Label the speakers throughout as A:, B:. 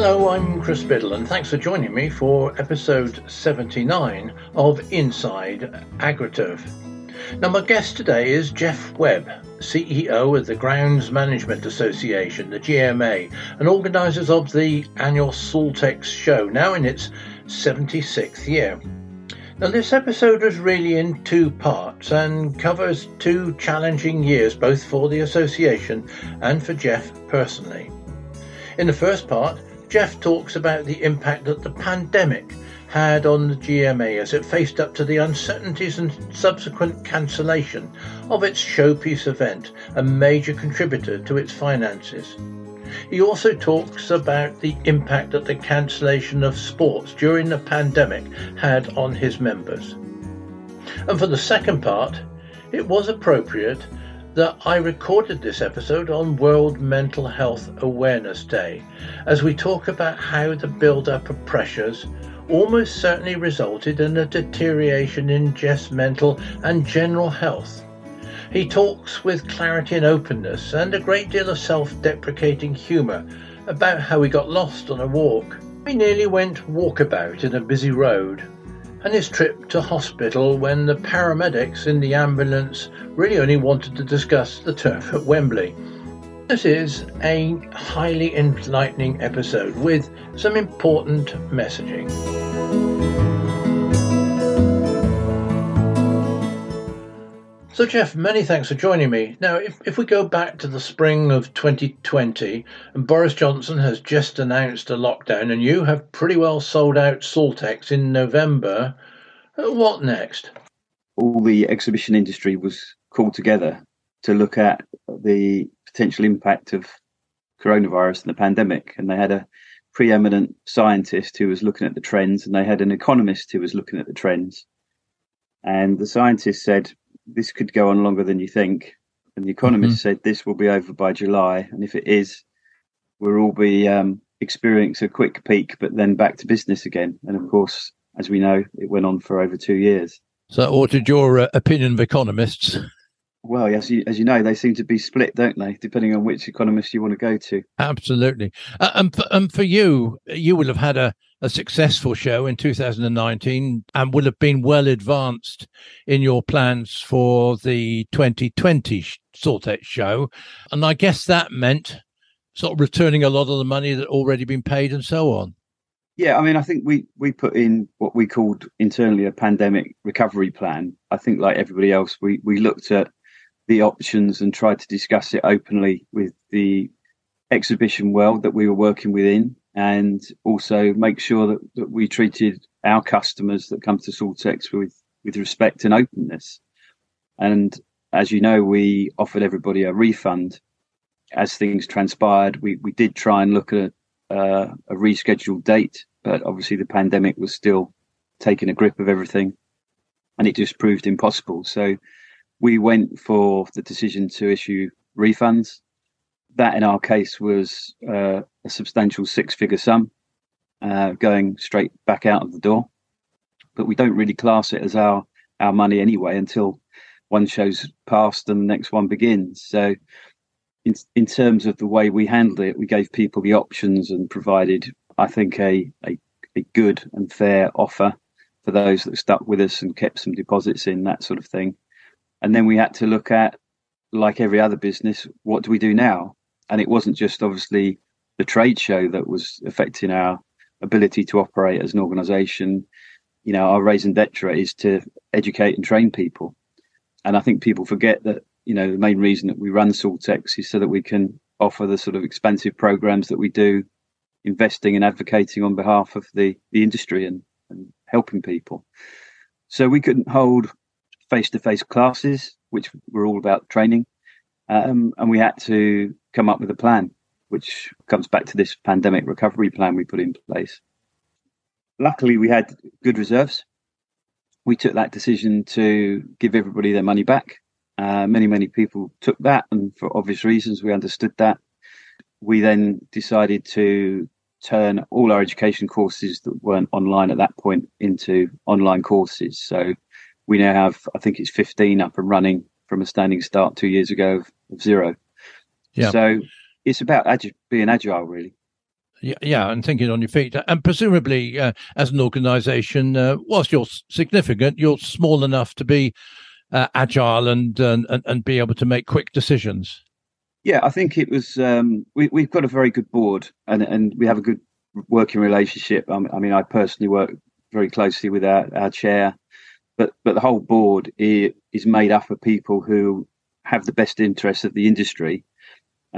A: Hello, I'm Chris Biddle, and thanks for joining me for episode 79 of Inside AgriTurf. Now, my guest today is Jeff Webb, CEO of the Grounds Management Association, the GMA, and organisers of the annual Saltex show, now in its 76th year. Now, this episode is really in two parts and covers two challenging years, both for the association and for Jeff personally. In the first part, Jeff talks about the impact that the pandemic had on the GMA as it faced up to the uncertainties and subsequent cancellation of its showpiece event, a major contributor to its finances. He also talks about the impact that the cancellation of sports during the pandemic had on his members. And for the second part, it was appropriate that I recorded this episode on World Mental Health Awareness Day as we talk about how the build up of pressures almost certainly resulted in a deterioration in Jeff's mental and general health. He talks with clarity and openness and a great deal of self deprecating humour about how he got lost on a walk. We nearly went walkabout in a busy road and his trip to hospital when the paramedics in the ambulance really only wanted to discuss the turf at Wembley. This is a highly enlightening episode with some important messaging. So, Jeff, many thanks for joining me. Now, if, if we go back to the spring of 2020, and Boris Johnson has just announced a lockdown, and you have pretty well sold out Saltex in November, uh, what next?
B: All the exhibition industry was called together to look at the potential impact of coronavirus and the pandemic. And they had a preeminent scientist who was looking at the trends, and they had an economist who was looking at the trends. And the scientist said, this could go on longer than you think. And the economist mm-hmm. said this will be over by July. And if it is, we'll all be um, experience a quick peak, but then back to business again. And of course, as we know, it went on for over two years.
A: So, what did your uh, opinion of economists?
B: Well, as you, as you know, they seem to be split, don't they? Depending on which economist you want to go to.
A: Absolutely. Uh, and, for, and for you, you will have had a, a successful show in 2019 and will have been well advanced in your plans for the 2020 Saltex show. And I guess that meant sort of returning a lot of the money that already been paid and so on.
B: Yeah, I mean, I think we we put in what we called internally a pandemic recovery plan. I think, like everybody else, we we looked at the options and tried to discuss it openly with the exhibition world that we were working within and also make sure that, that we treated our customers that come to Saltex with, with respect and openness. And as you know, we offered everybody a refund as things transpired. We, we did try and look at uh, a rescheduled date, but obviously the pandemic was still taking a grip of everything and it just proved impossible. So we went for the decision to issue refunds. That, in our case, was uh, a substantial six-figure sum uh, going straight back out of the door. But we don't really class it as our our money anyway until one show's passed and the next one begins. So, in in terms of the way we handled it, we gave people the options and provided, I think, a a, a good and fair offer for those that stuck with us and kept some deposits in that sort of thing. And then we had to look at, like every other business, what do we do now? And it wasn't just obviously the trade show that was affecting our ability to operate as an organization. You know, our raison d'etre is to educate and train people. And I think people forget that, you know, the main reason that we run Saltex is so that we can offer the sort of expensive programs that we do, investing and advocating on behalf of the, the industry and, and helping people. So we couldn't hold face to face classes, which were all about training. Um, and we had to come up with a plan, which comes back to this pandemic recovery plan we put in place. Luckily, we had good reserves. We took that decision to give everybody their money back. Uh, many, many people took that, and for obvious reasons, we understood that. We then decided to turn all our education courses that weren't online at that point into online courses. So we now have, I think it's 15 up and running from a standing start two years ago of, zero. Yeah. So it's about agi- being agile, really.
A: Yeah, yeah, and thinking on your feet, and presumably, uh, as an organisation, uh, whilst you're significant, you're small enough to be uh, agile and, and and be able to make quick decisions.
B: Yeah, I think it was. Um, we, we've got a very good board, and and we have a good working relationship. I mean, I personally work very closely with our, our chair, but but the whole board is made up of people who have the best interests of the industry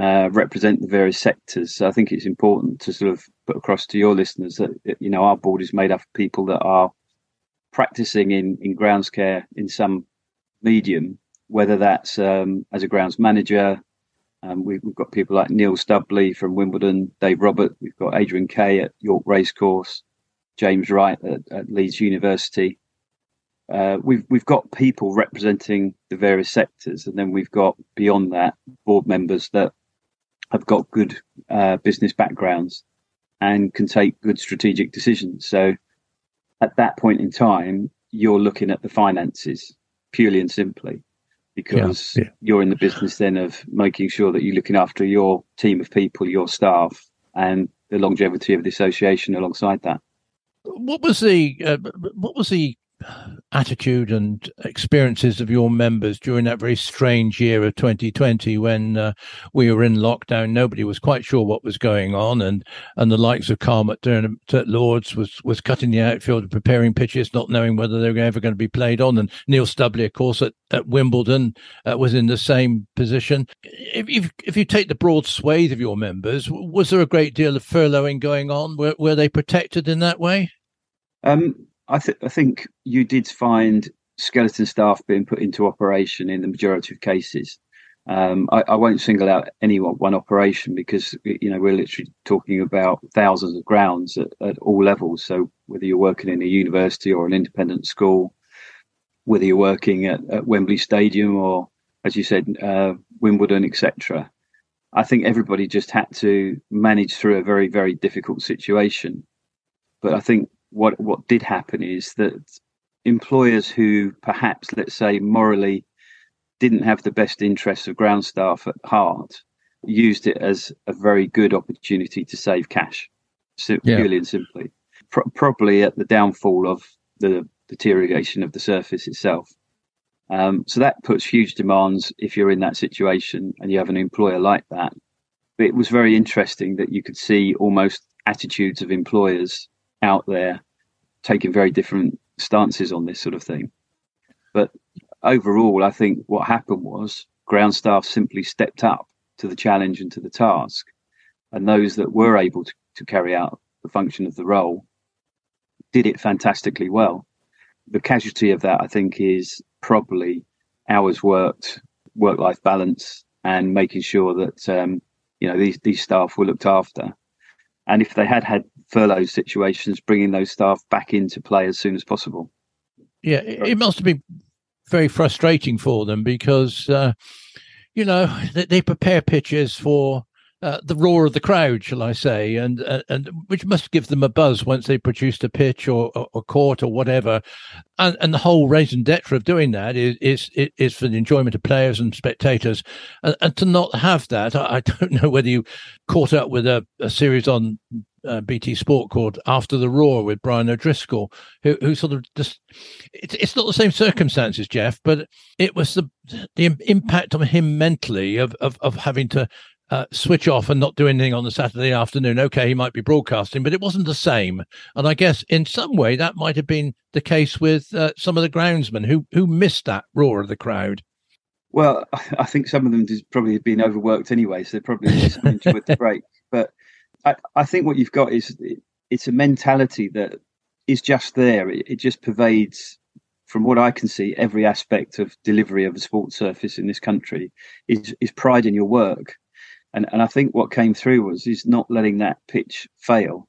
B: uh, represent the various sectors. So I think it's important to sort of put across to your listeners that you know our board is made up of people that are practicing in in grounds care in some medium, whether that's um, as a grounds manager. Um, we, have got people like Neil Stubley from Wimbledon, Dave Robert. We've got Adrian Kay at York Racecourse, James Wright at, at Leeds University. Uh, we've we've got people representing the various sectors, and then we've got beyond that board members that have got good uh, business backgrounds and can take good strategic decisions. So at that point in time, you're looking at the finances purely and simply because yeah, yeah. you're in the business then of making sure that you're looking after your team of people, your staff, and the longevity of the association alongside that.
A: What was the uh, what was the attitude and experiences of your members during that very strange year of 2020 when uh, we were in lockdown. Nobody was quite sure what was going on and and the likes of Karl McDermott at Lords was was cutting the outfield and preparing pitches not knowing whether they were ever going to be played on. And Neil Stubley of course at, at Wimbledon uh, was in the same position. If, if if you take the broad swathe of your members was there a great deal of furloughing going on? Were, were they protected in that way?
B: Um I, th- I think you did find skeleton staff being put into operation in the majority of cases. Um, I, I, won't single out any one, operation because you know we're literally talking about thousands of grounds at, at, all levels. So whether you're working in a university or an independent school, whether you're working at, at Wembley Stadium or, as you said, uh, Wimbledon, etc., I think everybody just had to manage through a very very difficult situation. But I think what what did happen is that employers who perhaps, let's say, morally didn't have the best interests of ground staff at heart used it as a very good opportunity to save cash, so, yeah. purely and simply. Pro- probably at the downfall of the deterioration of the surface itself. Um, so that puts huge demands if you're in that situation and you have an employer like that. But it was very interesting that you could see almost attitudes of employers out there taking very different stances on this sort of thing. But overall, I think what happened was ground staff simply stepped up to the challenge and to the task. And those that were able to, to carry out the function of the role did it fantastically well. The casualty of that, I think, is probably hours worked, work life balance, and making sure that um, you know these these staff were looked after. And if they had had furlough situations, bringing those staff back into play as soon as possible.
A: Yeah, it must have been very frustrating for them because, uh, you know, they, they, prepare pitches for uh, the roar of the crowd, shall I say, and uh, and which must give them a buzz once they produced a pitch or, or court or whatever, and and the whole raison d'être of doing that is is is for the enjoyment of players and spectators, and, and to not have that, I, I, don't know whether you caught up with a, a series on uh, BT Sport called After the Roar with Brian O'Driscoll, who, who sort of just, it's, it's not the same circumstances, Jeff, but it was the, the impact on him mentally of, of, of having to uh, switch off and not do anything on the Saturday afternoon. Okay, he might be broadcasting, but it wasn't the same. And I guess in some way that might have been the case with uh, some of the groundsmen who who missed that roar of the crowd.
B: Well, I think some of them probably have been overworked anyway, so they probably enjoyed the break. But I, I think what you've got is it's a mentality that is just there. It, it, just pervades, from what I can see, every aspect of delivery of a sports surface in this country. Is is pride in your work, and and I think what came through was is not letting that pitch fail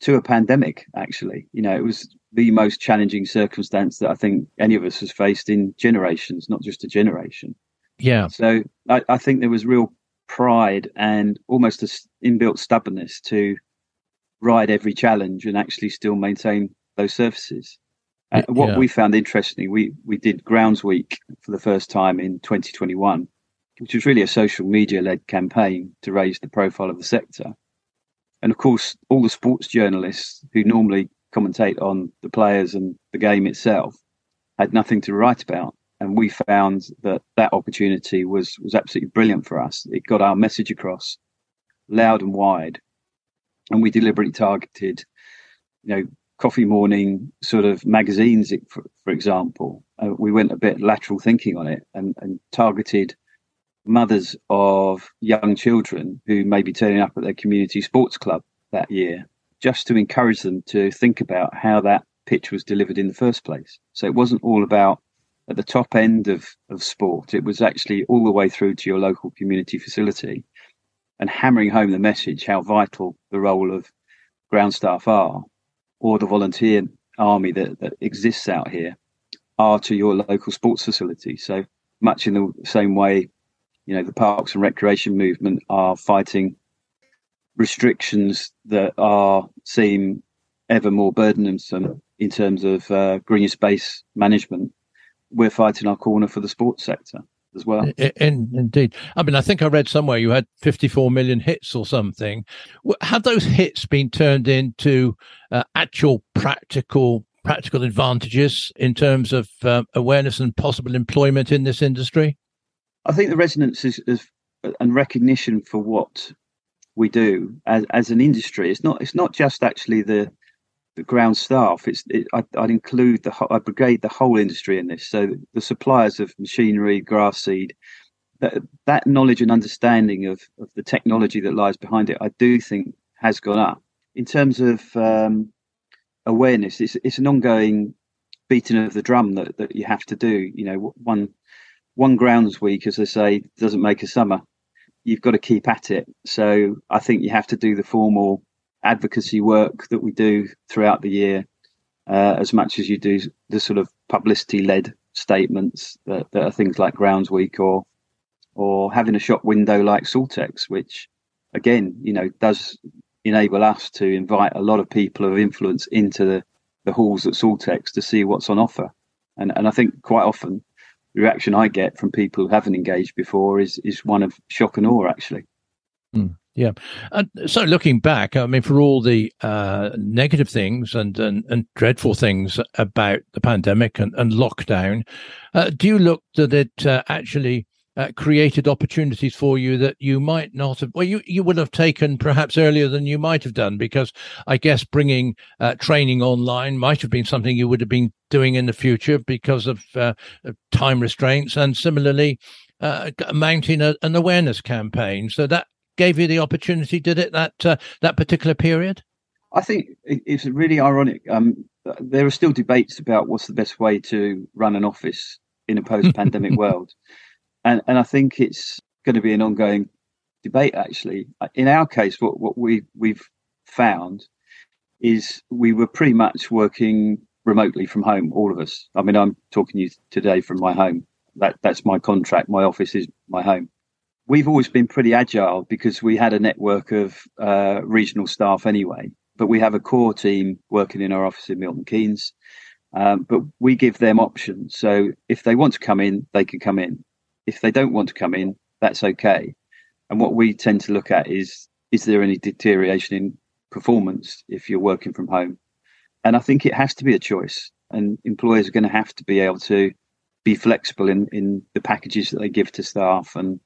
B: to a pandemic. Actually, you know, it was the most challenging circumstance that I think any of us has faced in generations, not just a generation.
A: Yeah.
B: So I, I think there was real pride and almost an inbuilt stubbornness to ride every challenge and actually still maintain those surfaces. Uh, what yeah. we found interesting, we we did Grounds Week for the first time in 2021, which was really a social media led campaign to raise the profile of the sector. And of course, all the sports journalists who normally commentate on the players and the game itself had nothing to write about. And we found that that opportunity was, was absolutely brilliant for us. It got our message across loud and wide. And we deliberately targeted, you know, coffee morning sort of magazines, for, for example. Uh, we went a bit lateral thinking on it and, and targeted mothers of young children who may be turning up at their community sports club that year, just to encourage them to think about how that pitch was delivered in the first place. So it wasn't all about at the top end of, of sport, it was actually all the way through to your local community facility and hammering home the message how vital the role of ground staff are or the volunteer army that, that exists out here are to your local sports facility. So much in the same way, you know, the parks and recreation movement are fighting restrictions that are seem ever more burdensome in terms of uh, green space management. We're fighting our corner for the sports sector as well.
A: In, indeed. I mean, I think I read somewhere you had 54 million hits or something. Have those hits been turned into uh, actual practical practical advantages in terms of uh, awareness and possible employment in this industry?
B: I think the resonance is, is and recognition for what we do as, as an industry. It's not. It's not just actually the the ground staff. It's it, I, would include the I brigade the whole industry in this. So the suppliers of machinery, grass seed, that, that knowledge and understanding of, of the technology that lies behind it, I do think has gone up. In terms of um, awareness, it's it's an ongoing beating of the drum that, that you have to do. You know, one one grounds week, as they say, doesn't make a summer. You've got to keep at it. So I think you have to do the formal advocacy work that we do throughout the year, uh, as much as you do the sort of publicity led statements that, that, are things like Grounds Week or or having a shop window like Saltex, which again, you know, does enable us to invite a lot of people of influence into the, the halls at Saltex to see what's on offer. And and I think quite often the reaction I get from people who haven't engaged before is is one of shock and awe actually.
A: Mm. Yeah. And so looking back, I mean, for all the uh, negative things and, and, and, dreadful things about the pandemic and, and lockdown, uh, do you look that it uh, actually uh, created opportunities for you that you might not have, well, you, you would have taken perhaps earlier than you might have done? Because I guess bringing uh, training online might have been something you would have been doing in the future because of uh, time restraints and similarly uh, mounting a, an awareness campaign. So that gave you the opportunity, did it, that uh, that particular period?
B: I think it's really ironic. Um, there are still debates about what's the best way to run an office in a post-pandemic world, and and I think it's going to be an ongoing debate. Actually, in our case, what what we we've found is we were pretty much working remotely from home, all of us. I mean, I'm talking to you today from my home. That that's my contract. My office is my home we've always been pretty agile because we had a network of uh, regional staff anyway. But we have a core team working in our office in Milton Keynes. Um, but we give them options. So if they want to come in, they can come in. If they don't want to come in, that's okay. And what we tend to look at is is there any deterioration in performance if you're working from home? And I think it has to be a choice. And employers are going to have to be able to be flexible in, in the packages that they give to staff and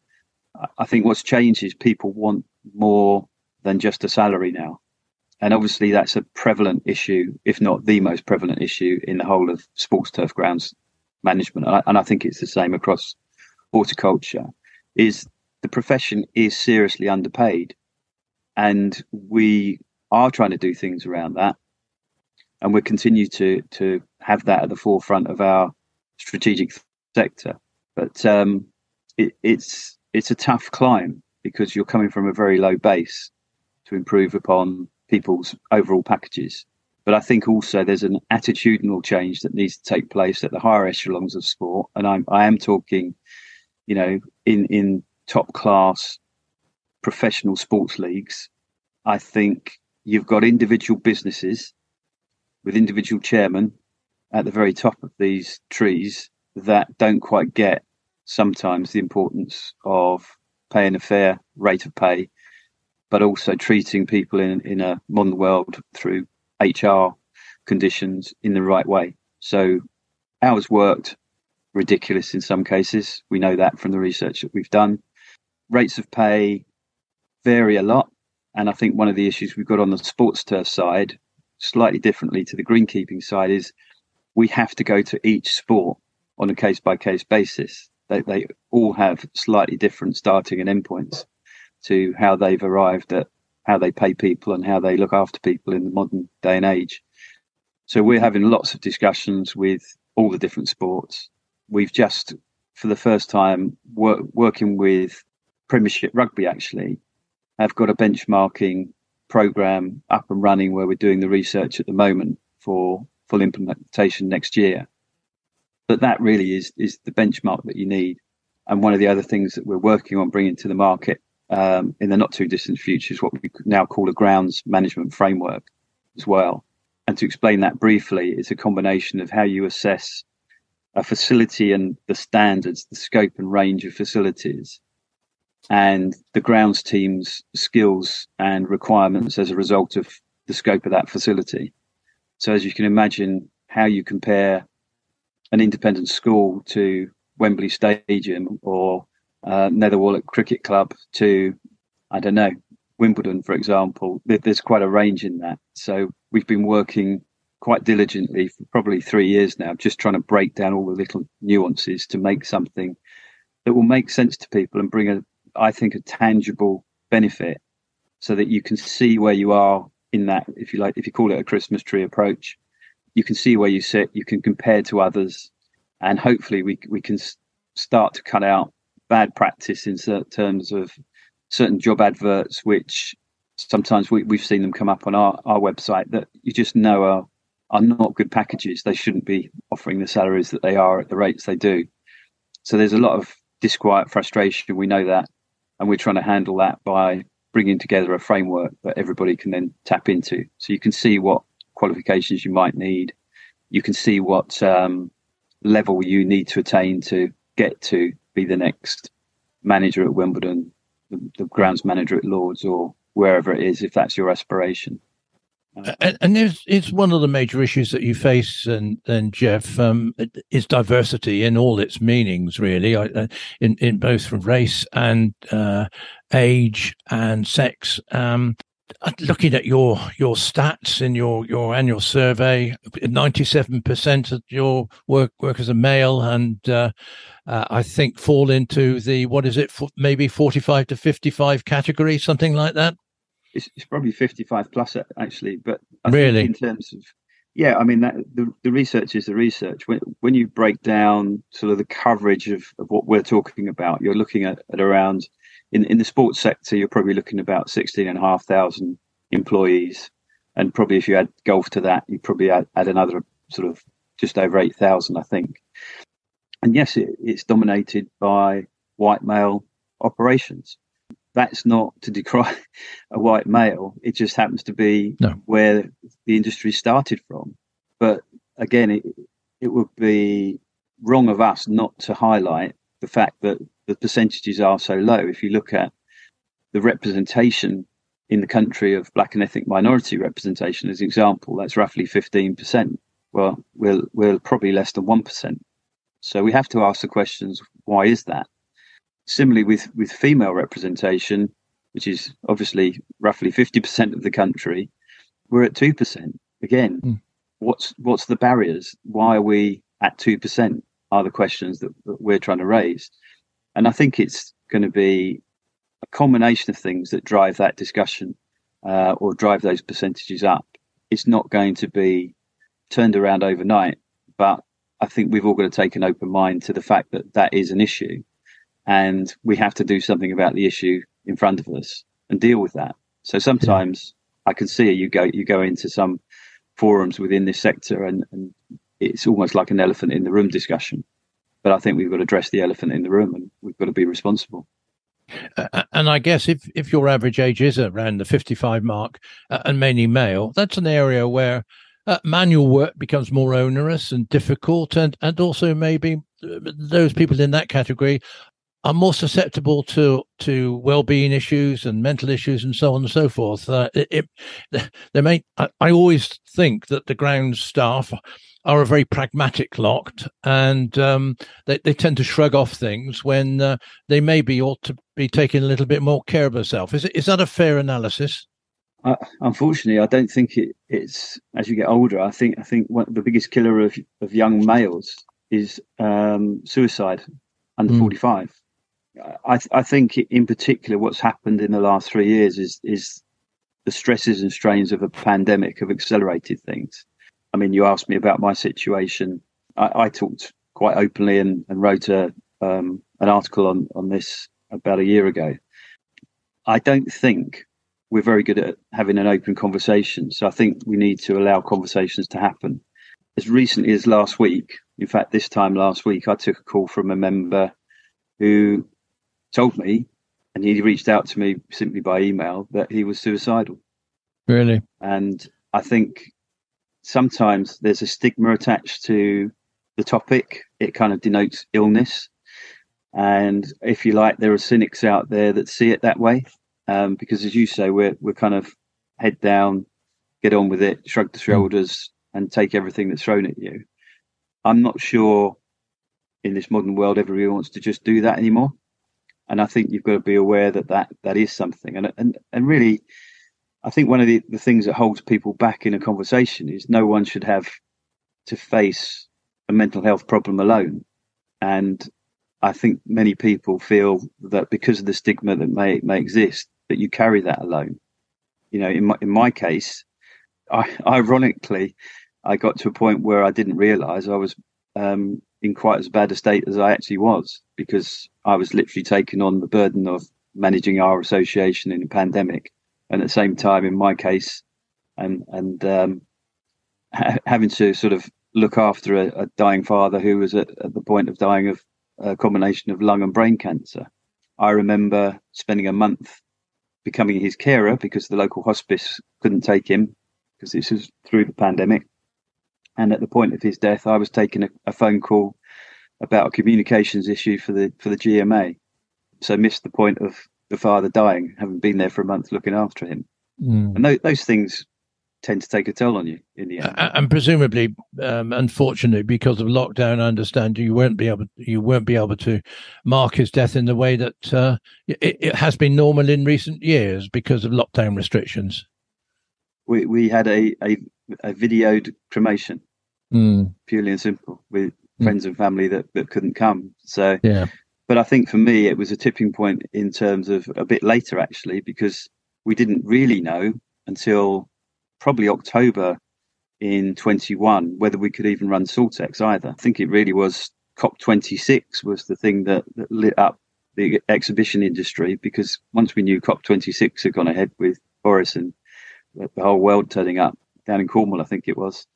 B: I think what's changed is people want more than just a salary now. And obviously, that's a prevalent issue, if not the most prevalent issue in the whole of sports turf grounds management. And I, think it's the same across horticulture. Is the profession is seriously underpaid, and we are trying to do things around that, and we continue to to have that at the forefront of our strategic sector. But um, it, it's it's a tough climb because you're coming from a very low base to improve upon people's overall packages. But I think also there's an attitudinal change that needs to take place at the higher echelons of sport. And I'm, I am talking, you know, in, in top class professional sports leagues. I think you've got individual businesses with individual chairmen at the very top of these trees that don't quite get sometimes the importance of paying a fair rate of pay, but also treating people in, in a modern world through HR conditions in the right way. So hours worked ridiculous in some cases. We know that from the research that we've done. Rates of pay vary a lot. And I think one of the issues we've got on the sports turf side, slightly differently to the greenkeeping side, is we have to go to each sport on a case by case basis. They, they all have slightly different starting and endpoints to how they've arrived at how they pay people and how they look after people in the modern day and age. So we're having lots of discussions with all the different sports. We've just, for the first time, wor- working with Premiership Rugby actually, have got a benchmarking program up and running where we're doing the research at the moment for full implementation next year. But that really is is the benchmark that you need. And one of the other things that we're working on bringing to the market um, in the not too distant future is what we now call a grounds management framework as well. And to explain that briefly, it's a combination of how you assess a facility and the standards, the scope and range of facilities, and the grounds team's skills and requirements as a result of the scope of that facility. So, as you can imagine, how you compare an independent school to Wembley Stadium or uh, Nether Wallop Cricket Club to, I don't know, Wimbledon, for example, there's quite a range in that. So we've been working quite diligently for probably three years now, just trying to break down all the little nuances to make something that will make sense to people and bring a, I think, a tangible benefit so that you can see where you are in that, if you like, if you call it a Christmas tree approach, you can see where you sit, you can compare to others, and hopefully we, we can start to cut out bad practice in terms of certain job adverts, which sometimes we, we've seen them come up on our, our website that you just know are, are not good packages. They shouldn't be offering the salaries that they are at the rates they do. So there's a lot of disquiet, frustration. We know that. And we're trying to handle that by bringing together a framework that everybody can then tap into. So you can see what qualifications you might need. You can see what um, level you need to attain to get to be the next manager at Wimbledon, the, the grounds manager at Lords, or wherever it is, if that's your aspiration.
A: And, and it's, one of the major issues that you face, and, and Jeff, um, is diversity in all its meanings, really, uh, in, in both from race and uh, age and sex. Um, looking at your your stats in your your annual survey, ninety seven percent of your work workers are male, and uh, uh, I think fall into the what is it, maybe forty five to fifty five category, something like that.
B: It's, it's probably fifty five plus uh, actually, but
A: I really
B: in terms of yeah, I mean that, the the research is the research. When when you break down sort of the coverage of, of what we're talking about, you're looking at, at around in, in the sports sector, you're probably looking about 16,500 employees. And probably if you add golf to that, you probably add, add another sort of just over 8,000, I think. And yes, it, it's dominated by white male operations. That's not to decry a white male. It just happens to be no. where the industry started from. But again, it, it would be wrong of us not to highlight the fact that the percentages are so low. If you look at the representation in the country of black and ethnic minority representation as an example, that's roughly 15%. Well, we're, we're probably less than 1%. So we have to ask the questions, why is that? Similarly, with, with female representation, which is obviously roughly 50% of the country, we're at 2%. Again, mm. what's, what's the barriers? Why are we at 2%? Are the questions that, that we're trying to raise. And I think it's going to be a combination of things that drive that discussion uh, or drive those percentages up. It's not going to be turned around overnight, but I think we've all got to take an open mind to the fact that that is an issue, and we have to do something about the issue in front of us and deal with that. So sometimes yeah. I can see you go you go into some forums within this sector, and, and it's almost like an elephant in the room discussion. But I think we've got to address the elephant in the room and we've got to be responsible.
A: Uh, and I guess if, if your average age is around the 55 mark uh, and mainly male, that's an area where uh, manual work becomes more onerous and difficult. And, and also maybe uh, those people in that category are more susceptible to to well-being issues and mental issues and so on and so forth. Uh, it, it, they may, I, I, always think that the ground staff are a very pragmatic lot, and um, they, they tend to shrug off things when uh, they maybe ought to be taking a little bit more care of herself. Is, is that a fair analysis?
B: Uh, unfortunately, I don't think it, it's as you get older. I think I think one, the biggest killer of, of young males is um, suicide under mm. 45 I, th- I think in particular what's happened in the last three years is is the stresses and strains of a pandemic have accelerated things. I mean, you asked me about my situation. I, I talked quite openly and, and wrote a, um, an article on, on this about a year ago. I don't think we're very good at having an open conversation. So I think we need to allow conversations to happen. As recently as last week, in fact, this time last week, I took a call from a member who told me, and he reached out to me simply by email that he was suicidal.
A: Really?
B: And I think sometimes there's a stigma attached to the topic. It kind of denotes illness. And if you like, there are cynics out there that see it that way. Um, because as you say, we're we're kind of head down, get on with it, shrug the hmm. shoulders, and take everything that's thrown at you. I'm not sure in this modern world everybody wants to just do that anymore and I think you've got to be aware that that, that is something. And and and really, I think one of the, the things that holds people back in a conversation is no one should have to face a mental health problem alone. And I think many people feel that because of the stigma that may may exist, that you carry that alone. You know, in my in my case, I, ironically, I got to a point where I didn't realise I was um, in quite as bad a state as I actually was because I was literally taking on the burden of managing our association in a pandemic, and at the same time, in my case, and and um, ha- having to sort of look after a, a dying father who was at, at, the point of dying of a combination of lung and brain cancer. I remember spending a month becoming his carer because the local hospice couldn't take him because this was through the pandemic. And at the point of his death, I was taking a, a phone call about a communications issue for the for the GMA. So missed the point of the father dying, having been there for a month looking after him. Mm. And those, those things tend to take a toll on you in the end.
A: And presumably, um, unfortunately, because of lockdown, I understand you won't be able you won't be able to mark his death in the way that uh, it, it, has been normal in recent years because of lockdown restrictions.
B: We we had a a, a videoed cremation, mm. purely and simple, with mm. friends and family that, that couldn't come. So
A: yeah.
B: But I think for me, it was a tipping point in terms of a bit later, actually, because we didn't really know until probably October in 21 whether we could even run Saltex either. I think it really was COP26 was the thing that, that lit up the exhibition industry because once we knew COP26 had gone ahead with Boris and the whole world turning up. Down in Cornwall, I think it was,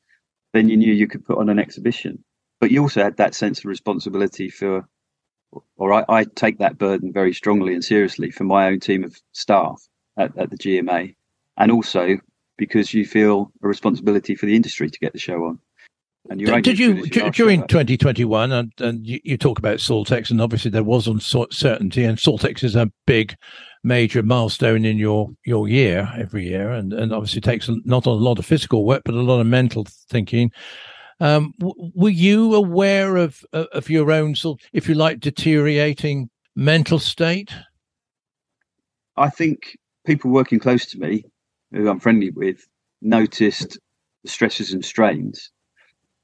B: then you knew you could put on an exhibition. But you also had that sense of responsibility for, or I, I, take that burden very strongly and seriously for my own team of staff at, at the GMA, and also because you feel a responsibility for the industry to get the show on.
A: And did, did you during 2021 and, and you, you, talk about Saltex and obviously there was uncertainty and Saltex is a big major milestone in your your year every year and and obviously takes not a lot of physical work but a lot of mental thinking um, w- were you aware of of your own sort, if you like, deteriorating mental state?
B: I think people working close to me, who I'm friendly with, noticed the stresses and strains.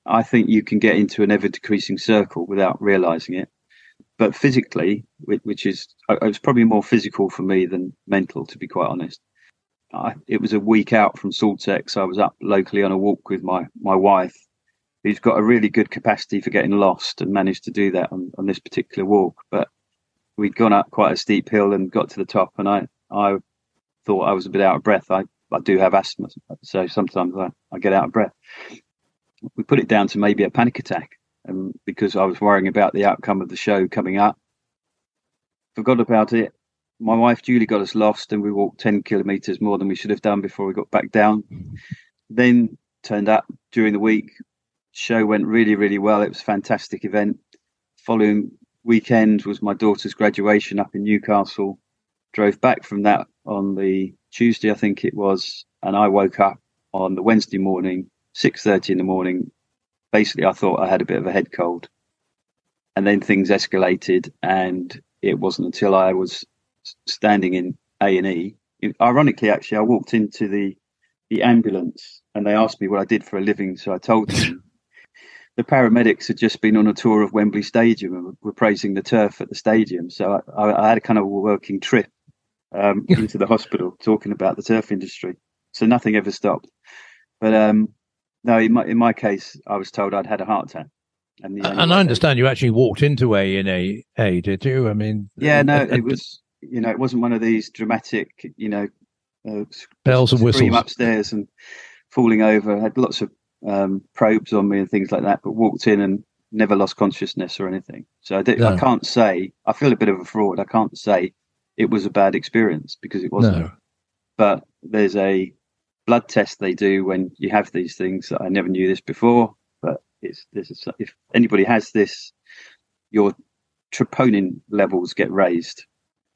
B: I think you can get into an ever decreasing circle without realizing it. But physically, which is, it was probably more physical for me than mental, to be quite honest. I, it was a week out from Saltex. I was up locally on a walk with my, my wife who's got a really good capacity for getting lost and managed to do that on, on this particular walk. But we'd gone up quite a steep hill and got to the top, and I I thought I was a bit out of breath. I, I do have asthma, so sometimes I, I get out of breath. We put it down to maybe a panic attack, um, because I was worrying about the outcome of the show coming up, forgot about it. My wife Julie got us lost, and we walked ten kilometres more than we should have done before we got back down. Then turned up during the week, show went really, really well. It was a fantastic event. Following weekend was my daughter's graduation up in Newcastle. Drove back from that on the Tuesday, I think it was, and I woke up on the Wednesday morning, six thirty in the morning. Basically, I thought I had a bit of a head cold, and then things escalated, and it wasn't until I was standing in A and E. Ironically, actually, I walked into the the ambulance and they asked me what I did for a living, so I told them the paramedics had just been on a tour of Wembley Stadium and were praising the turf at the stadium. So I, I had a kind of working trip um, into the hospital talking about the turf industry. So nothing ever stopped. But um, no, in my in my case, I was told I'd had a heart attack.
C: And, and I understand you actually walked into A A, did you? I mean,
B: yeah, no, it was you know, it wasn't one of these dramatic, you know, uh,
C: bells and whistles
B: upstairs and falling over. I had lots of um, probes on me and things like that, but walked in and never lost consciousness or anything. So I, did, no. I can't say I feel a bit of a fraud. I can't say it was a bad experience because it wasn't. No. But there's a blood test they do when you have these things I never knew this before. But it's this is, if anybody has this, your troponin levels get raised,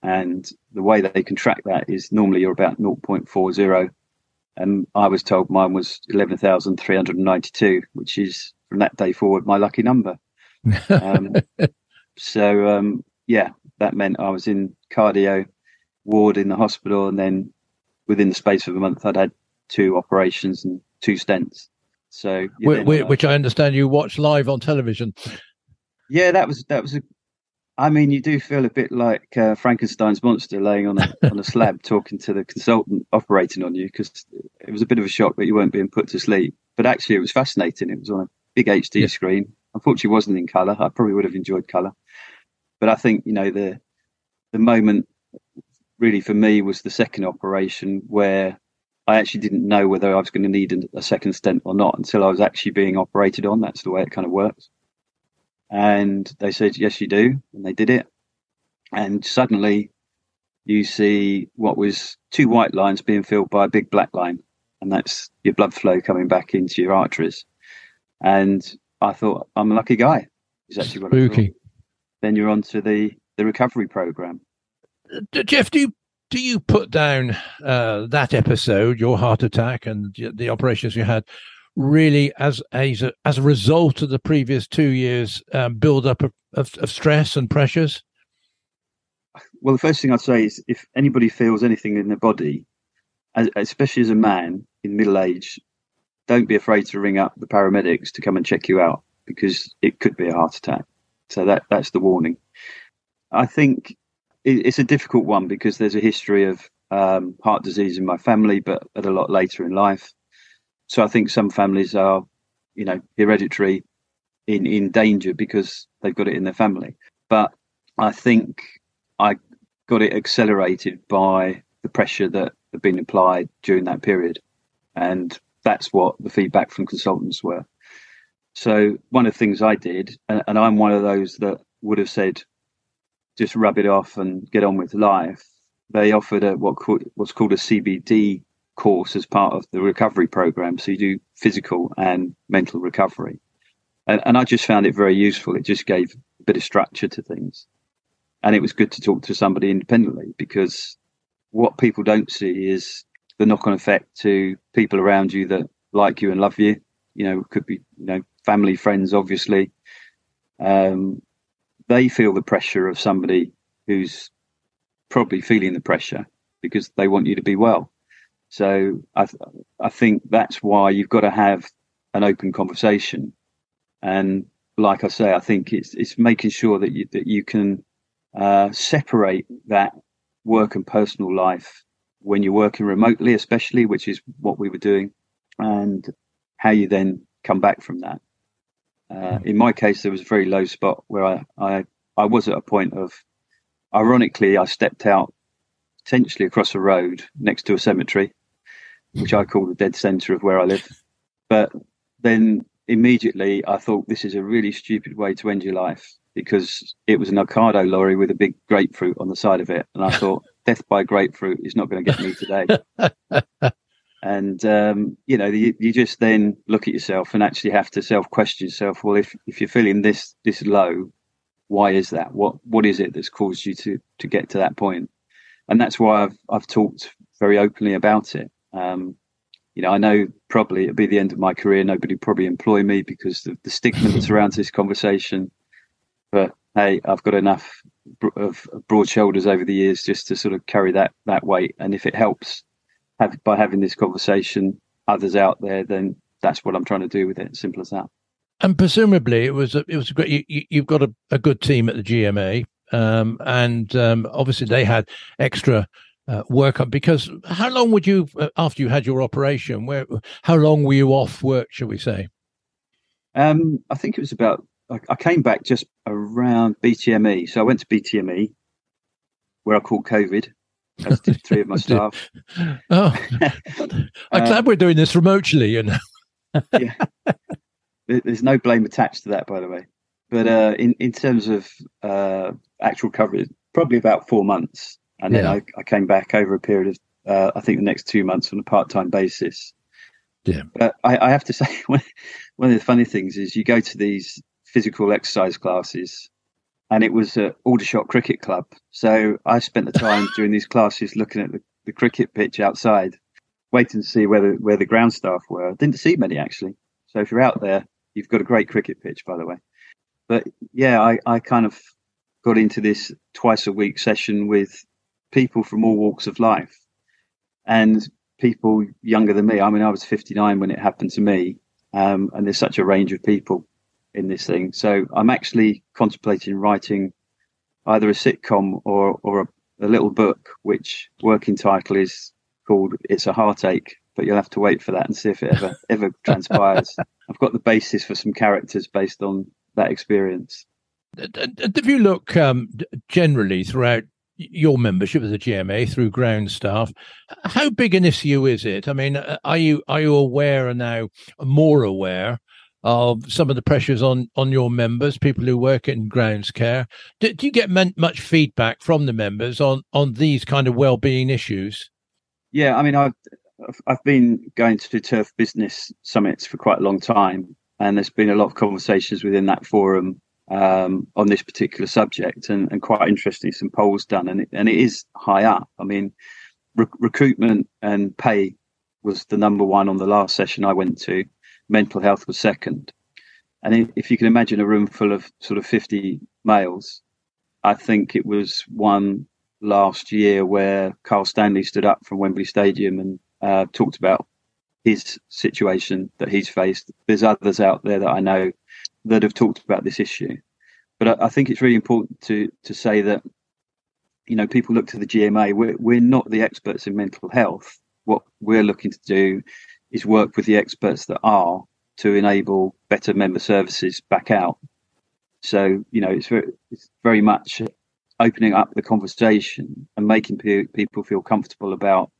B: and the way that they can track that is normally you're about 0.40 and I was told mine was 11,392, which is from that day forward my lucky number. Um, so, um, yeah, that meant I was in cardio ward in the hospital, and then within the space of a month, I'd had two operations and two stents. So,
C: which, which I understand you watch live on television.
B: Yeah, that was that was a I mean, you do feel a bit like uh, Frankenstein's monster laying on a on a slab, talking to the consultant operating on you, because it was a bit of a shock that you weren't being put to sleep. But actually, it was fascinating. It was on a big HD yeah. screen. Unfortunately, it wasn't in color. I probably would have enjoyed color, but I think you know the the moment really for me was the second operation where I actually didn't know whether I was going to need a, a second stent or not until I was actually being operated on. That's the way it kind of works. And they said, yes, you do. And they did it. And suddenly you see what was two white lines being filled by a big black line. And that's your blood flow coming back into your arteries. And I thought, I'm a lucky guy. Is actually what Spooky. I. Then you're on to the, the recovery program.
C: Uh, Jeff, do you do you put down uh, that episode, your heart attack, and the operations you had, really as a as a result of the previous two years um, build up of, of, of stress and pressures?
B: Well, the first thing I'd say is if anybody feels anything in their body, especially as a man in middle age, don't be afraid to ring up the paramedics to come and check you out because it could be a heart attack. So that that's the warning. I think it's a difficult one because there's a history of um, heart disease in my family, but at a lot later in life. So I think some families are, you know, hereditary in, in danger because they've got it in their family. But I think I got it accelerated by the pressure that had been applied during that period. And that's what the feedback from consultants were. So one of the things I did, and, and I'm one of those that would have said, just rub it off and get on with life. They offered a what what's called a CBT course as part of the recovery program. So you do physical and mental recovery. And, and I just found it very useful. It just gave a bit of structure to things. And it was good to talk to somebody independently because what people don't see is the knock on effect to people around you that like you and love you. You know, could be, you know, family, friends, obviously. Um, they feel the pressure of somebody who's probably feeling the pressure because they want you to be well. So I, th- I think that's why you've got to have an open conversation. And like I say, I think it's it's making sure that you that you can uh, separate that work and personal life when you're working remotely, especially, which is what we were doing, and how you then come back from that. Uh, in my case, there was a very low spot where I, I I was at a point of, ironically, I stepped out potentially across a road next to a cemetery which I call the dead centre of where I live. But then immediately I thought this is a really stupid way to end your life because it was an Ocado lorry with a big grapefruit on the side of it. And I thought, death by grapefruit is not going to get me today. and, um, you know, you, you just then look at yourself and actually have to self question yourself. Well, if, if you're feeling this, this low, why is that? What what is it that's caused you to to get to that point? And that's why I've I've talked very openly about it. Um, you know, I know probably it'll be the end of my career. Nobody probably employ me because of the stigma that surrounds this conversation. But hey, I've got enough of broad shoulders over the years just to sort of carry that that weight. And if it helps have, by having this conversation, others out there, then that's what I'm trying to do with it. Simple as that.
A: And presumably, it was a, it was a great. You, have got a, a, good team at the GMA, um, and um, obviously they had extra uh, work on. Because how long would you uh, after you had your operation? Where how long were you off work? Shall we say?
B: Um, I think it was about. I, I came back just around BTME, so I went to BTME, where I caught COVID as did three of my staff.
A: oh, I'm glad we're doing this remotely. You know.
B: yeah. There's no blame attached to that, by the way. But uh, in in terms of uh, actual coverage, probably about four months, and then yeah. I, I, came back over a period of uh, I think the next two months on a part time basis.
A: Yeah.
B: But I, I have to say, one of the funny things is you go to these physical exercise classes and it was at Aldershot Cricket Club. So I spent the time during these classes looking at the, the cricket pitch outside, waiting to see where the, where the ground staff were. Didn't see many actually. So if you're out there, you've got a great cricket pitch, by the way. But yeah, I, I kind of got into this twice a week session with people from all walks of life and people younger than me. I mean, I was 59 when it happened to me. Um, and there's such a range of people in this thing. So I'm actually contemplating writing either a sitcom or or a, a little book, which working title is called "It's a Heartache." But you'll have to wait for that and see if it ever ever transpires. I've got the basis for some characters based on that experience.
A: If you look um, generally throughout your membership of the GMA through ground staff, how big an issue is it? I mean, uh, are you are you aware and now more aware of some of the pressures on on your members, people who work in grounds care. Do, do you get much feedback from the members on on these kind of well-being issues?
B: Yeah, I mean, I've I've been going to turf business summits for quite a long time, and there's been a lot of conversations within that forum um, on this particular subject, and, and quite interesting some polls done, and it, and it is high up. I mean, re- recruitment and pay was the number one on the last session I went to mental health was second. And if you can imagine a room full of sort of 50 males, I think it was one last year where Karl Standley stood up from Wembley Stadium and uh, talked about his situation that he's faced. There's others out there that I know that have talked about this issue. But I, I think it's really important to to say that you know people look to the GMA. We're we're not the experts in mental health. What we're looking to do is work with the experts that are to enable better member services back out. So, you know, it's very, it's very much opening up the conversation and making pe- people feel comfortable about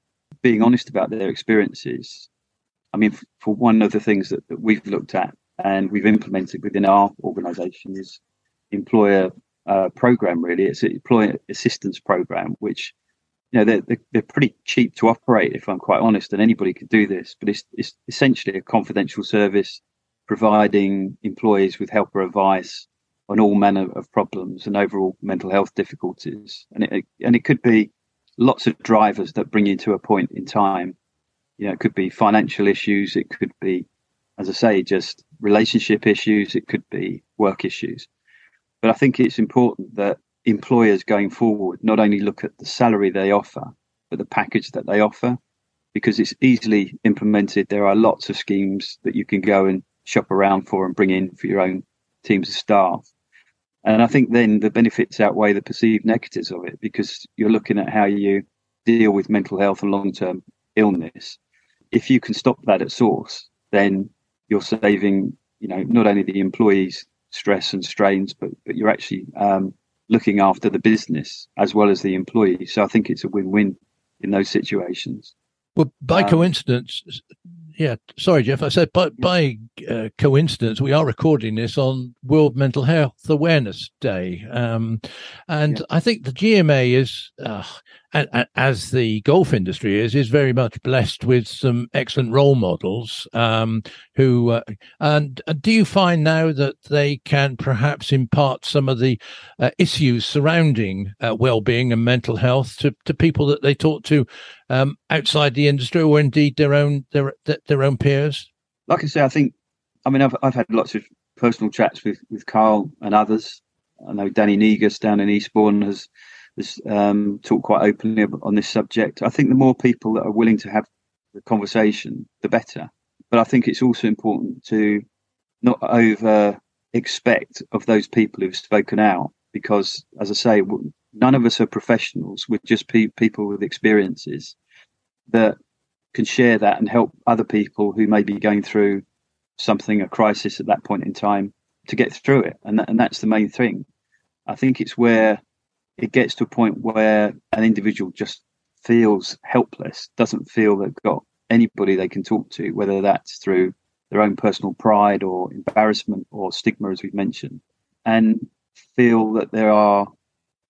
B: being honest about their experiences. I mean, for one of the things that, that we've looked at and we've implemented within our organisation is employer uh, program. Really, it's an employer assistance program, which you know they're, they're pretty cheap to operate if i'm quite honest and anybody could do this but it's, it's essentially a confidential service providing employees with help or advice on all manner of problems and overall mental health difficulties. And it and it could be lots of drivers that bring you to a point in time. You know it could be financial issues it could be as i say just relationship issues it could be work issues. But i think it's important that employers going forward not only look at the salary they offer, but the package that they offer, because it's easily implemented. There are lots of schemes that you can go and shop around for and bring in for your own teams of staff. And I think then the benefits outweigh the perceived negatives of it because you're looking at how you deal with mental health and long term illness. If you can stop that at source, then you're saving, you know, not only the employees stress and strains, but but you're actually um, looking after the business as well as the employee. So I think it's a win-win in those situations.
A: Well, by um, coincidence, yeah. Sorry, Jeff. I said, by by uh, coincidence, we are recording this on World Mental Health Awareness Day, um, and yeah. I think the GMA is uh, as the golf industry is, is very much blessed with some excellent role models. Um, who uh, and do you find now that they can perhaps impart some of the uh, issues surrounding uh, well-being and mental health to, to people that they talk to um, outside the industry, or indeed their own their their own peers?
B: Like I say, I think I mean I've I've had lots of personal chats with with Karl and others. I know Danny Negus down in Eastbourne has has um, talked quite openly on this subject. I think the more people that are willing to have the conversation, the better. But I think it's also important to not over expect of those people who've spoken out, because, as I say, none of us are professionals. We're just pe- people with experiences that can share that and help other people who may be going through something, a crisis at that point in time, to get through it. And, and that's the main thing. I think it's where it gets to a point where an individual just feels helpless, doesn't feel they've got anybody they can talk to, whether that's through their own personal pride or embarrassment or stigma, as we've mentioned, and feel that there are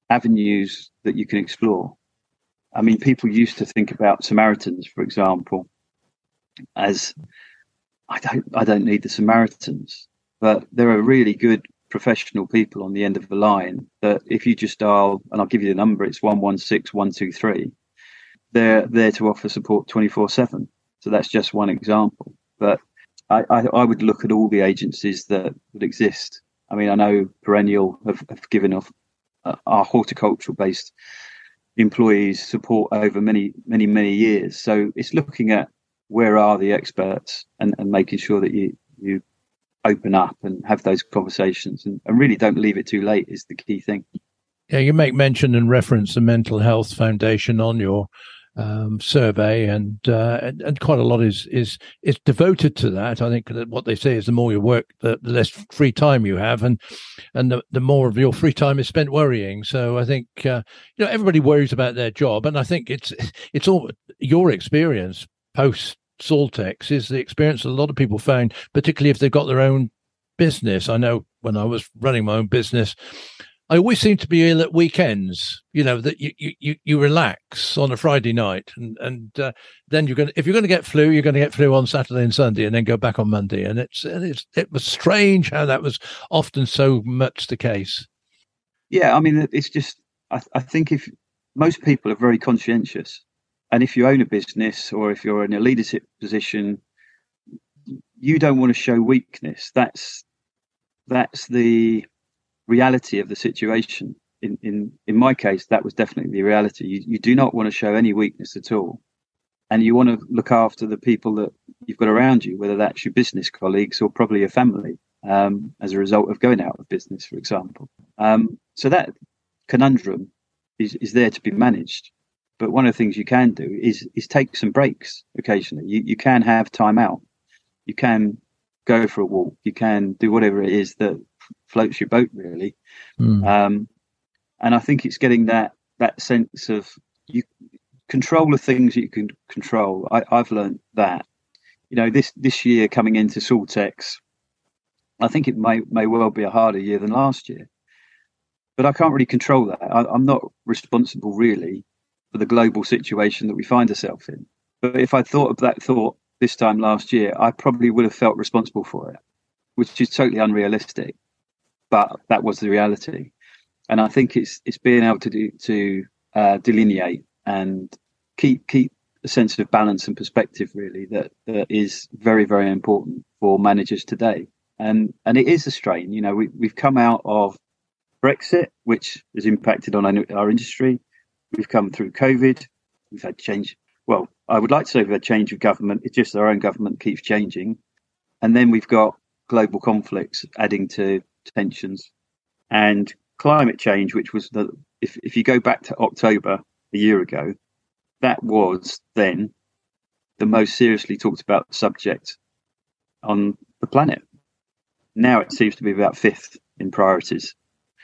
B: avenues that you can explore. I mean, people used to think about Samaritans, for example, as I don't, I don't need the Samaritans, but they're a really good professional people on the end of the line that if you just dial, and I'll give you the number, it's 116 123, they're there to offer support 24 7. So that's just one example. But I, I, I, would look at all the agencies that, that exist. I mean, I know Perennial have, have given off uh, our horticultural based employees support over many, many, many years. So it's looking at where are the experts and, and making sure that you, you open up and have those conversations and, and really don't leave it too late is the key thing.
A: Yeah, you make mention and reference the Mental Health Foundation on your um, survey, and, uh, and, and quite a lot is is is devoted to that. I think that what they say is the more you work, the, the less free time you have, and and the, the more of your free time is spent worrying. So I think uh, you know everybody worries about their job, and I think it's it's all your experience post Saltex is the experience that a lot of people found, particularly if they've got their own business. I know when I was running my own business, I always seem to be ill at weekends. You know that you you you relax on a Friday night, and and uh, then you're going. If you're going to get flu, you're going to get flu on Saturday and Sunday, and then go back on Monday. And it's it's it was strange how that was often so much the case.
B: Yeah, I mean, it's just I, I think if most people are very conscientious, and if you own a business or if you're in a leadership position, you don't want to show weakness. That's that's the reality of the situation. In in in my case, that was definitely the reality. You you do not want to show any weakness at all, and you want to look after the people that you've got around you, whether that's your business colleagues or probably your family, um, as a result of going out of business, for example. Um, so that conundrum is is there to be managed. But one of the things you can do is is take some breaks occasionally. You you can have time out. You can go for a walk. You can do whatever it is that floats your boat, really. Mm. Um, and I think it's getting that that sense of you control the things you can control. I, have learned that. You know, this this year coming into Saltex, I think it may may well be a harder year than last year. But I can't really control that. I, I'm not responsible really for the global situation that we find ourselves in. But if I thought of that thought this time last year, I probably would have felt responsible for it, which is totally unrealistic. But that was the reality, and I think it's it's being able to do to uh, delineate and keep keep a sense of balance and perspective really that, that is very very important for managers today. And and it is a strain. You know, we we've come out of Brexit, which has impacted on our, our industry. We've come through COVID. We've had change. Well, I would like to say we've had change of government. It's just our own government keeps changing. And then we've got global conflicts adding to tensions and climate change, which was the, if, if you go back to October a year ago, that was then the most seriously talked about subject on the planet. Now it seems to be about fifth in priorities.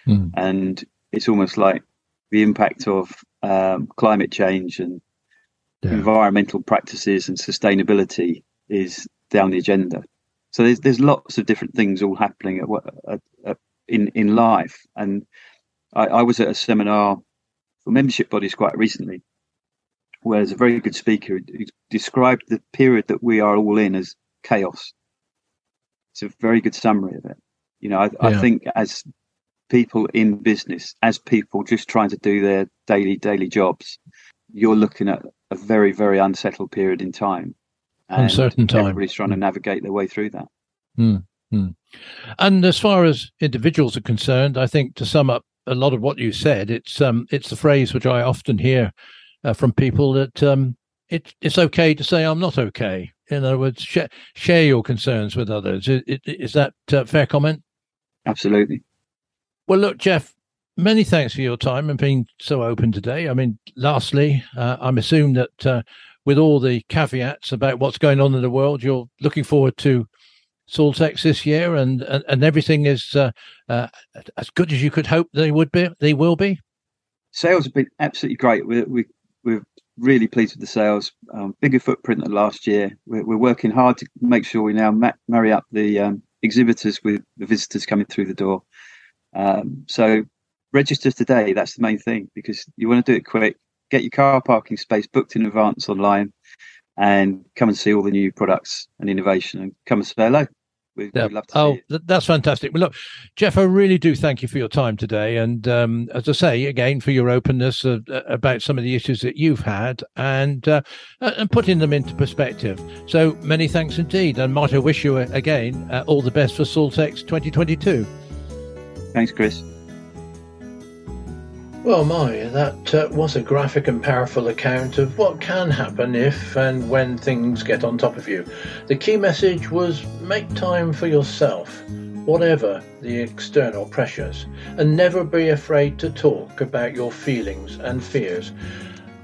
B: Mm. And it's almost like the impact of um, climate change and yeah. environmental practices and sustainability is down the agenda. So there's there's lots of different things all happening at, at, at, in in life. And I, I, was at a seminar for membership bodies quite recently, where there's a very good speaker who described the period that we are all in as chaos. It's a very good summary of it. You know, I, yeah. I think as people in business, as people just trying to do their daily daily jobs, you're looking at a very very unsettled period in time.
A: Uncertain time.
B: Everybody's trying to navigate their way through that.
A: Mm, mm. And as far as individuals are concerned, I think to sum up a lot of what you said, it's um, it's the phrase which I often hear uh, from people that um, it, it's okay to say I'm not okay. In other words, share, share your concerns with others. Is, is that fair comment?
B: Absolutely.
A: Well, look, Jeff, many thanks for your time and being so open today. I mean, lastly, uh, I'm assuming that uh, with all the caveats about what's going on in the world, you're looking forward to Saltex this year, and and, and everything is uh, uh, as good as you could hope they would be. They will be.
B: Sales have been absolutely great. We're we, we're really pleased with the sales. Um, bigger footprint than last year. We're, we're, working hard to make sure we now ma- marry up the um, exhibitors with the visitors coming through the door. Um, so register today. That's the main thing because you want to do it quick. Get your car parking space booked in advance online and come and see all the new products and innovation and come and say hello. We'd, yeah. we'd
A: oh, that's fantastic. Well, look, Jeff, I really do thank you for your time today. And um, as I say, again, for your openness uh, about some of the issues that you've had and, uh, and putting them into perspective. So many thanks indeed. And might I wish you uh, again uh, all the best for Saltex 2022.
B: Thanks, Chris.
D: Well, my, that uh, was a graphic and powerful account of what can happen if and when things get on top of you. The key message was make time for yourself, whatever the external pressures, and never be afraid to talk about your feelings and fears.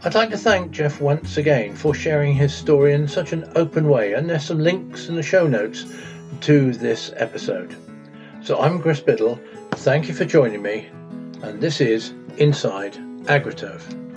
D: I'd like to thank Jeff once again for sharing his story in such an open way, and there's some links in the show notes to this episode. So I'm Chris Biddle. Thank you for joining me, and this is Inside AgriTurf.